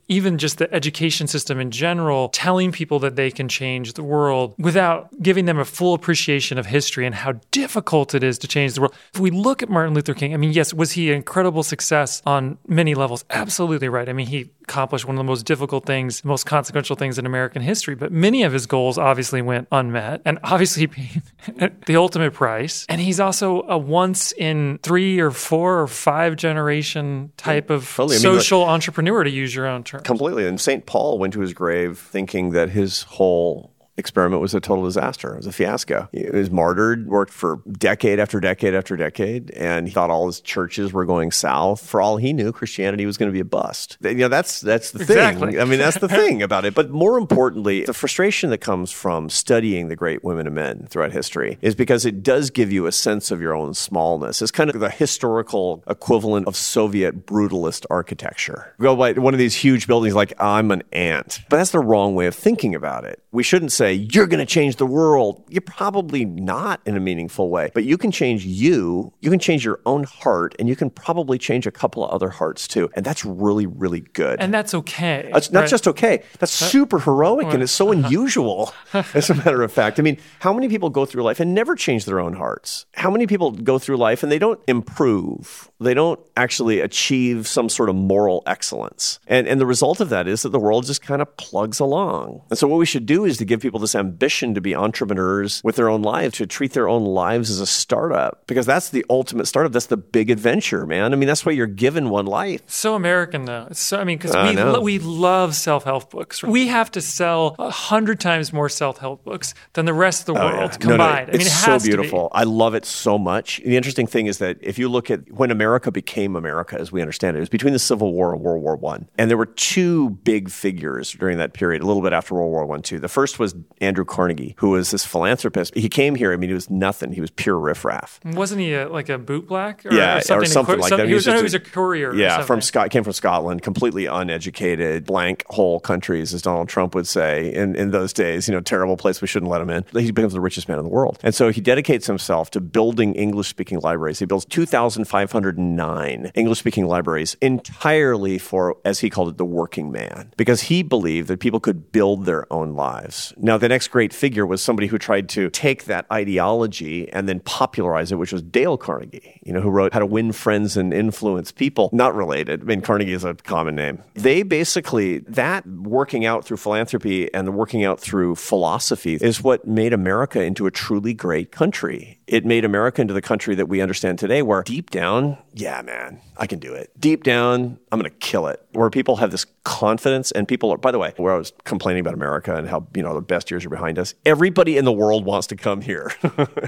even just the education system in general telling people that they can change the world without giving them a full appreciation of history and how difficult it is to change the world. If we look at Martin Luther King, I mean, yes, was he an incredible success on many levels? Absolutely right. I mean, he accomplished one of the most difficult things, most consequential things in American history, but many of his goals obviously went unmet and obviously paid the ultimate price. And he's also a once in three or four or five generation type of Totally. I mean, like- social entrepreneur, to use your own term. Completely. And St. Paul went to his grave thinking that his whole experiment was a total disaster. It was a fiasco. He was martyred, worked for decade after decade after decade, and he thought all his churches were going south. For all he knew, Christianity was going to be a bust. You know, that's that's the Exactly. thing. I mean, that's the thing about it. But more importantly, the frustration that comes from studying the great women and men throughout history is because it does give you a sense of your own smallness. It's kind of the historical equivalent of Soviet brutalist architecture. Go by one of these huge buildings like I'm an ant. But that's the wrong way of thinking about it. We shouldn't say you're going to change the world. You're probably not in a meaningful way, but you can change you. You can change your own heart and you can probably change a couple of other hearts too. And that's really really good. And that's okay. It's not right? just okay. That's super heroic and it's so unusual, as a matter of fact. I mean, how many people go through life and never change their own hearts? How many people go through life and they don't improve? They don't actually achieve some sort of moral excellence. And, and the result of that is that the world just kind of plugs along. And so, what we should do is to give people this ambition to be entrepreneurs with their own lives, to treat their own lives as a startup, because that's the ultimate startup. That's the big adventure, man. I mean, that's why you're given one life. So American though. So I mean, because we lo- we love self help books. We have to sell a hundred times more self help books than the rest of the Oh, yeah. world No, no, combined. I mean, it's it so beautiful. I love it so much. The interesting thing is that if you look at when America became America, as we understand it, it was between the Civil War and World War One, and there were two big figures during that period. A little bit after World War One, too. The first was Andrew Carnegie, who was this philanthropist. He came here. I mean, he was nothing. He was pure riffraff. Wasn't he a, like a boot black? Or, Yeah, or something, or something like some- that. He was, just no, he was a courier. or Yeah, something. from Scott came from Scotland, completely uneducated, blank hole countries, as Donald Trump would say in, in those days. You know, terrible place. We shouldn't let him in. He becomes the richest man in the world, and so he dedicates himself to building English speaking libraries. He builds two thousand five hundred nine English speaking libraries entirely for, as he called it, the working man, because he believed that people could build their own lives. Now, the next great figure was somebody who tried to take that ideology and then popularize it, which was Dale Carnegie, you know, who wrote How to Win Friends and Influence People. Not related. I mean, Carnegie is a common name. They basically, that working out through philanthropy and the working out through philosophy is what made America into a truly great country. It made America into the country that we understand today, where deep down, yeah, man, I can do it. Deep down, I'm going to kill it. Where people have this confidence and people are, by the way, where I was complaining about America and how, you know, the best years are behind us, everybody in the world wants to come here.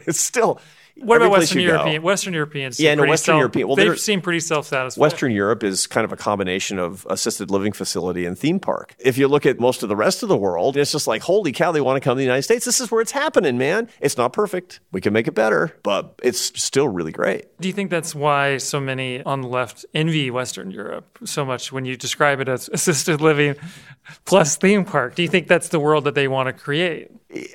it's still, what about Western you go- European? Western Europeans. Yeah, no, Western self- European- well, they seem pretty self-satisfied. Western Europe is kind of a combination of assisted living facility and theme park. If you look at most of the rest of the world, it's just like, holy cow, they want to come to the United States. This is where it's happening, man. It's not perfect. We can make it better, but it's still really great. Do you think that's why so many on the left envy Western Europe so much when you describe it as assisted living plus theme park? Do you think that's the world that they want to create?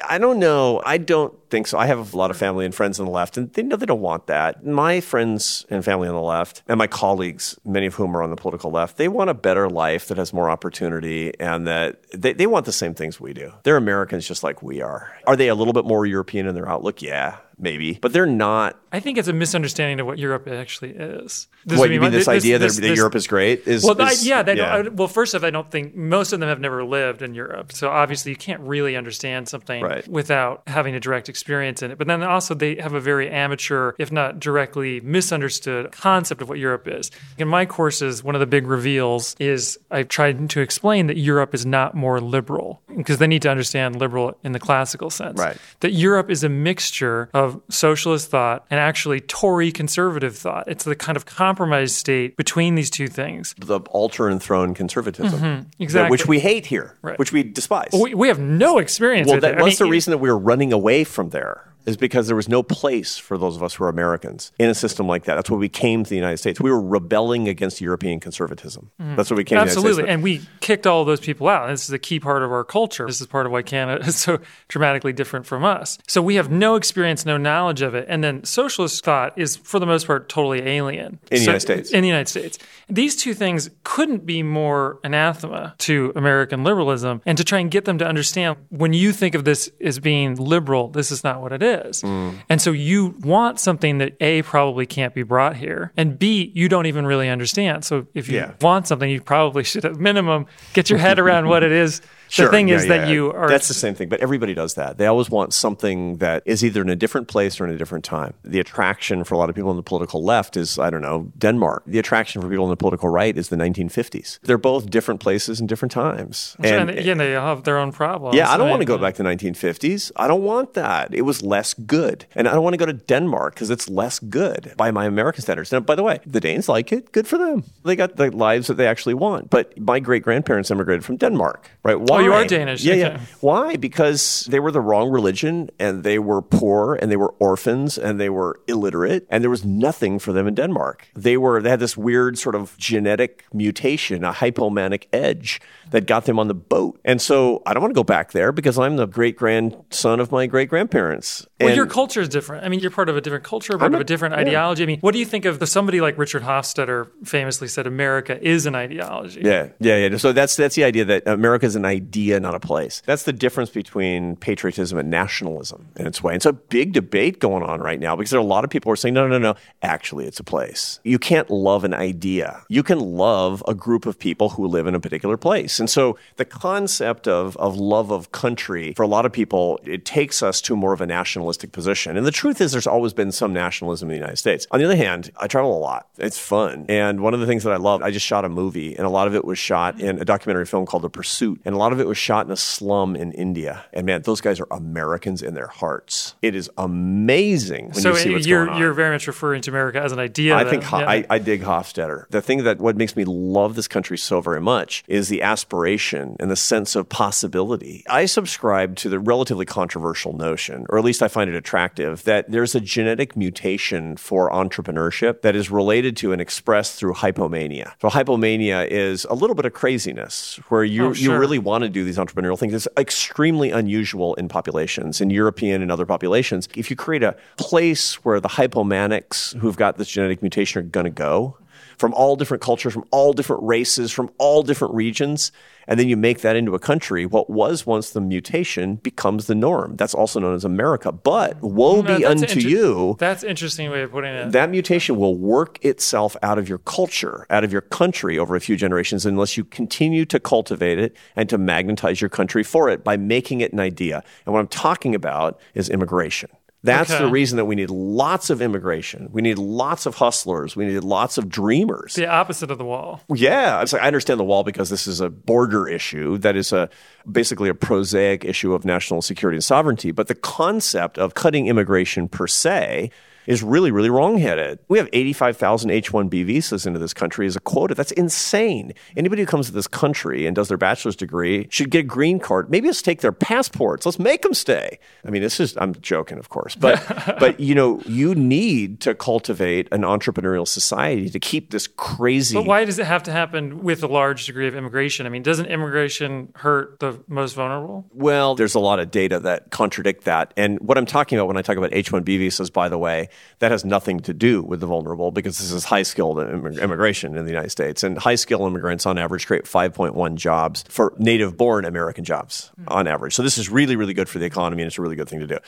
I don't know. I don't think so. I have a lot of family and friends on the left, and they know they don't want that. My friends and family on the left, and my colleagues, many of whom are on the political left, they want a better life that has more opportunity and that they, they want the same things we do. They're Americans just like we are. Are they a little bit more European in their outlook? Yeah, maybe. But they're not. I think it's a misunderstanding of what Europe actually is. This what, you my- mean this, idea this- that, that Europe is great? Is, Well, is- yeah, they Don't, I, well, first off, I don't think most of them have never lived in Europe, so obviously you can't really understand something Right. without having a direct experience in it. But then also they have a very amateur, if not directly misunderstood, concept of what Europe is. In my courses, one of the big reveals is I've tried to explain that Europe is not more liberal because they need to understand liberal in the classical sense. Right. That Europe is a mixture of socialist thought and actually Tory conservative thought. It's the kind of compromise state between these two things. the altar and throne conservatism, Mm-hmm. exactly. which we hate here, Right. which we despise. We, we have no experience Well, with that, it. I that's the reason that we're running away from there. Is because there was no place for those of us who are Americans in a system like that. That's why we came to the United States. We were rebelling against European conservatism. Mm-hmm. That's what we came to the United Absolutely. States. And we kicked all of those people out. This is a key part of our culture. This is part of why Canada is so dramatically different from us. So we have no experience, no knowledge of it. And then socialist thought is, for the most part, totally alien. In the So- United States. In the United States. These two things couldn't be more anathema to American liberalism and to try and get them to understand when you think of this as being liberal, this is not what it is. Mm. And so you want something that A, probably can't be brought here, and B, you don't even really understand. So if you Yeah. want something, you probably should at minimum get your head around what it is. Sure. The thing Yeah, is yeah, that yeah. you are. That's the same thing, but everybody does that. They always want something that is either in a different place or in a different time. The attraction for a lot of people on the political left is, I don't know, Denmark. The attraction for people on the political right is the 1950s. They're both different places and different times. and, yeah, they all have their own problems. Yeah, I don't mean, want to go back to the 1950s. I don't want that. It was less good. And I don't want to go to Denmark because it's less good by my American standards. Now, by the way, the Danes like it. Good for them. They got the lives that they actually want. But my great grandparents immigrated from Denmark, right? Why? Oh, you are Danish. Yeah, Okay. yeah. Why? Because they were the wrong religion and they were poor and they were orphans and they were illiterate and there was nothing for them in Denmark. They were they had this weird sort of genetic mutation, a hypomanic edge that got them on the boat. And so I don't want to go back there because I'm the great grandson of my great grandparents. Well, And- your culture is different. I mean, you're part of a different culture, part of a different yeah. ideology. I mean, what do you think of somebody like Richard Hofstadter famously said America is an ideology? Yeah, yeah, yeah. So that's that's the idea that America is an idea, not a place. That's the difference between patriotism and nationalism in its way. And it's a big debate going on right now because there are a lot of people who are saying, no, no, no, actually, it's a place. You can't love an idea. You can love a group of people who live in a particular place. And so the concept of of love of country for a lot of people, it takes us to more of a nationalistic position. And the truth is, there's always been some nationalism in the United States. On the other hand, I travel a lot. It's fun. And one of the things that I love, I just shot a movie, and a lot of it was shot in a documentary film called The Pursuit. And a lot of it was shot in a slum in India. And man, those guys are Americans in their hearts. It is amazing when So you see what's you're going on. you're very much referring to America as an idea. I think Yeah. I, I dig Hofstadter. The thing that what makes me love this country so very much is the aspiration and the sense of possibility. I subscribe to the relatively controversial notion, or at least I find it attractive, that there's a genetic mutation for entrepreneurship that is related to and expressed through hypomania. So hypomania is a little bit of craziness where you Oh, sure. you really want to do these entrepreneurial things. It's extremely unusual in populations, in European and other populations. If you create a place where the hypomanics who've got this genetic mutation are going to go from all different cultures, from all different races, from all different regions, and then you make that into a country, what was once the mutation becomes the norm. That's also known as America. But mm-hmm. woe No, be unto inter- you That's an interesting way of putting it. that mutation will work itself out of your culture, out of your country over a few generations, unless you continue to cultivate it and to magnetize your country for it by making it an idea. And what I'm talking about is immigration. That's Okay. the reason that we need lots of immigration. We need lots of hustlers. We need lots of dreamers. The opposite of the wall. Yeah, it's like, I understand the wall because this is a border issue that is a basically a prosaic issue of national security and sovereignty. But the concept of cutting immigration per se is really, really wrongheaded. We have 85,000 H-1B visas into this country as a quota. That's insane. Anybody who comes to this country and does their bachelor's degree should get a green card. Maybe let's take their passports. Let's make them stay. I mean, this is, I'm joking, of course, but, but you know, you need to cultivate an entrepreneurial society to keep this crazy. But why does it have to happen with a large degree of immigration? I mean, doesn't immigration hurt the most vulnerable? Well, there's a lot of data that contradict that. And what I'm talking about when I talk about H 1B visas, by the way, that has nothing to do with the vulnerable because this is high skilled immigration in the United States. And high skilled immigrants on average create 5.1 jobs for native born American jobs on average. So this is really, really good for the economy and it's a really good thing to do.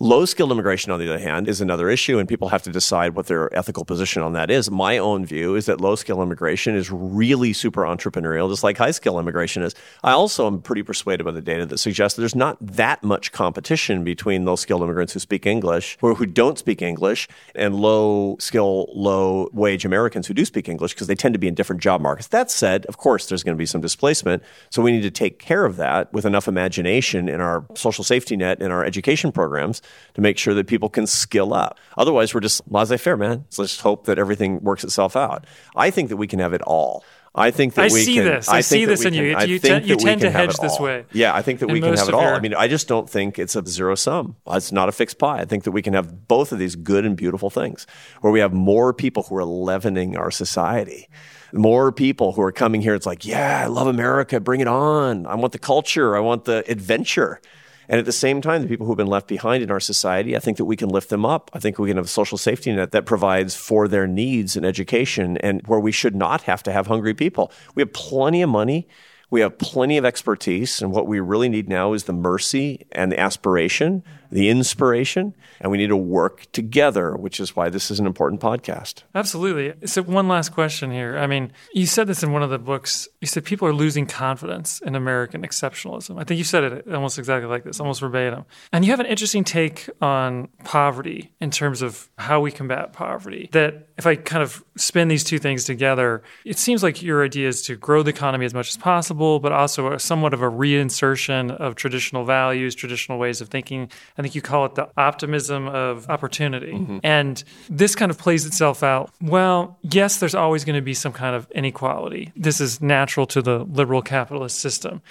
Low skilled immigration, on the other hand, is another issue, and people have to decide what their ethical position on that is. My own view is that low skilled immigration is really super entrepreneurial, just like high skilled immigration is. I also am pretty persuaded by the data that suggests that there's not that much competition between low skilled immigrants who speak English or who don't speak English and low skill, low wage Americans who do speak English because they tend to be in different job markets. That said, of course, there's going to be some displacement. So we need to take care of that with enough imagination in our social safety net and our education programs to make sure that people can skill up. Otherwise, we're just laissez faire, man. So let's just hope that everything works itself out. I think that we can have it all. I think that I we see can, this. I think see this in can- you. I You you tend to hedge this all. way. Yeah, I think that in we can have it all. your- I mean, I just don't think it's a zero sum. It's not a fixed pie. I think that we can have both of these good and beautiful things where we have more people who are leavening our society. More people who are coming here. It's like, yeah, I love America. Bring it on. I want the culture. I want the adventure. And at the same time, the people who've been left behind in our society, I think that we can lift them up. I think we can have a social safety net that provides for their needs and education and where we should not have to have hungry people. We have plenty of money. We have plenty of expertise. And what we really need now is the mercy and the aspiration, the inspiration. And we need to work together, which is why this is an important podcast. Absolutely. So, one last question here. I mean, you said this in one of the books. You said people are losing confidence in American exceptionalism. I think you said it almost exactly like this, almost verbatim. And you have an interesting take on poverty in terms of how we combat poverty. That if I kind of spin these two things together, it seems like your idea is to grow the economy as much as possible, but also somewhat of a reinsertion of traditional values, traditional ways of thinking. I think you call it the optimism of opportunity. Mm-hmm. And this kind of plays itself out. Well, yes, there's always going to be some kind of inequality. This is natural to the liberal capitalist system.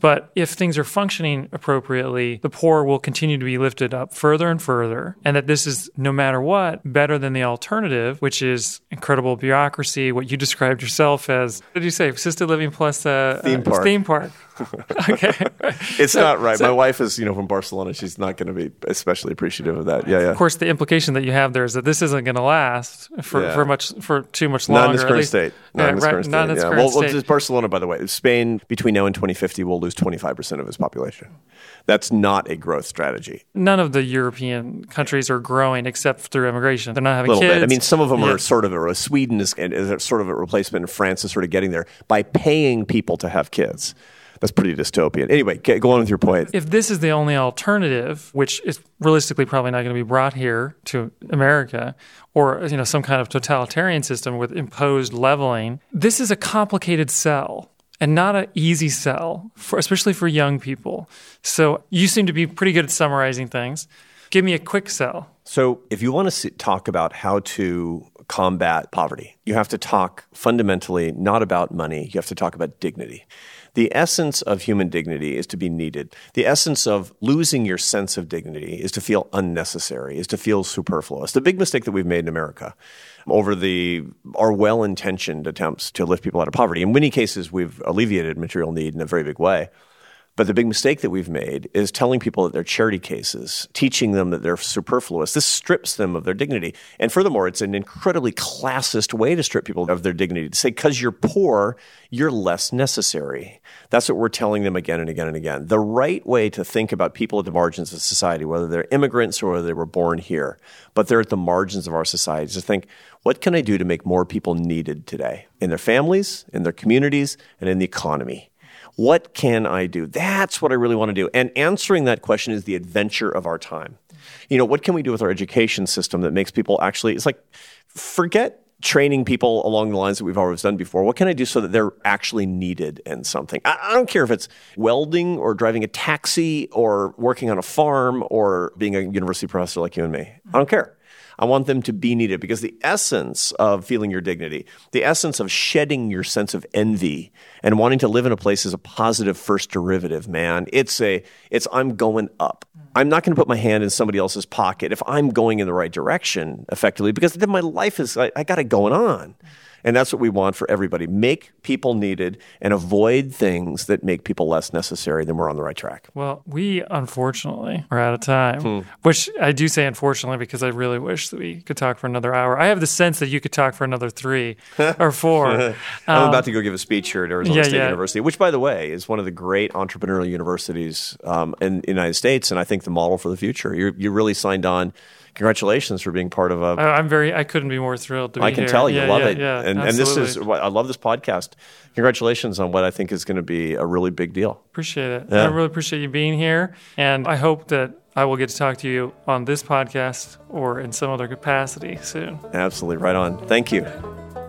But if things are functioning appropriately, the poor will continue to be lifted up further and further. And that this is, no matter what, better than the alternative, which is incredible bureaucracy, what you described yourself as, what did you say, assisted living plus a Theme park. Theme park. okay. It's not right. My wife is, you know, from Barcelona. She's not going to be especially appreciative of that. Yeah, yeah. Of course, the implication that you have there is that this isn't going to last for, Yeah. for much for too much Not longer. in its at current least- state. Not Yeah, in its right, current state. not in yeah. current well, well, state. just Barcelona, by the way, Spain between now and 2050 will lose 25% of its population. That's not a growth strategy. None of the European countries are growing except through immigration. They're not having little kids. bit. I mean, some of them Yeah. are sort of a Sweden is, is sort of a replacement, and France is sort of getting there by paying people to have kids. That's pretty dystopian. Anyway, get, go on with your point. if this is the only alternative, which is realistically probably not going to be brought here to America, or you know some kind of totalitarian system with imposed leveling, this is a complicated sell and not an easy sell, for, especially for young people. So you seem to be pretty good at summarizing things. Give me a quick sell. So, if you want to talk about how to combat poverty, you have to talk fundamentally not about money, you have to talk about dignity. The essence of human dignity is to be needed. The essence of losing your sense of dignity is to feel unnecessary, is to feel superfluous. The big mistake that we've made in America over the our well-intentioned attempts to lift people out of poverty. In many cases, we've alleviated material need in a very big way. But the big mistake that we've made is telling people that they're charity cases, teaching them that they're superfluous. This strips them of their dignity. And furthermore, it's an incredibly classist way to strip people of their dignity to say, because you're poor, you're less necessary. That's what we're telling them again and again and again. The right way to think about people at the margins of society, whether they're immigrants or whether they were born here, but they're at the margins of our society, is to think, what can I do to make more people needed today in their families, in their communities, and in the economy? What can I do? That's what I really want to do. And answering that question is the adventure of our time. You know, what can we do with our education system that makes people actually, it's like, forget training people along the lines that we've always done before. What can I do so that they're actually needed in something? I, I, don't care if it's welding or driving a taxi or working on a farm or being a university professor like you and me. I don't care. I want them to be needed because the essence of feeling your dignity, the essence of shedding your sense of envy and wanting to live in a place is a positive first derivative, man. It's a, it's I'm going up. I'm not going to put my hand in somebody else's pocket if I'm going in the right direction effectively because then my life is, I, I got it going on. And that's what we want for everybody. Make people needed and avoid things that make people less necessary, then we're on the right track. Well, we unfortunately are out of time, hmm. which I do say unfortunately because I really wish that we could talk for another hour. I have the sense that you could talk for another three or four. I'm um, about to go give a speech here at Arizona yeah, State yeah. University, which, by the way, is one of the great entrepreneurial universities um, in the United States, and I think the model for the future. You're, you really signed on congratulations for being part of a. I'm very. I couldn't be more thrilled to be here. I can here. tell you yeah, love yeah, it, yeah, and and this is I love this podcast. Congratulations on what I think is going to be a really big deal. Appreciate it. I really appreciate you being here, and I hope that I will get to talk to you on this podcast or in some other capacity soon. Absolutely, right on. Thank you.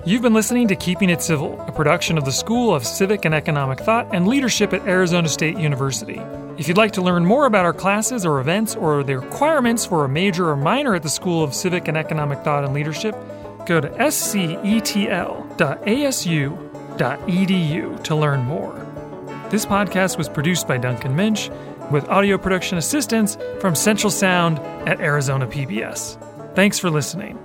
You've been listening to Keeping It Civil, a production of the School of Civic and Economic Thought and Leadership at Arizona State University. If you'd like to learn more about our classes or events or the requirements for a major or minor at the School of Civic and Economic Thought and Leadership, go to scetl.asu.edu to learn more. This podcast was produced by Duncan Minch with audio production assistance from Central Sound at Arizona PBS. Thanks for listening.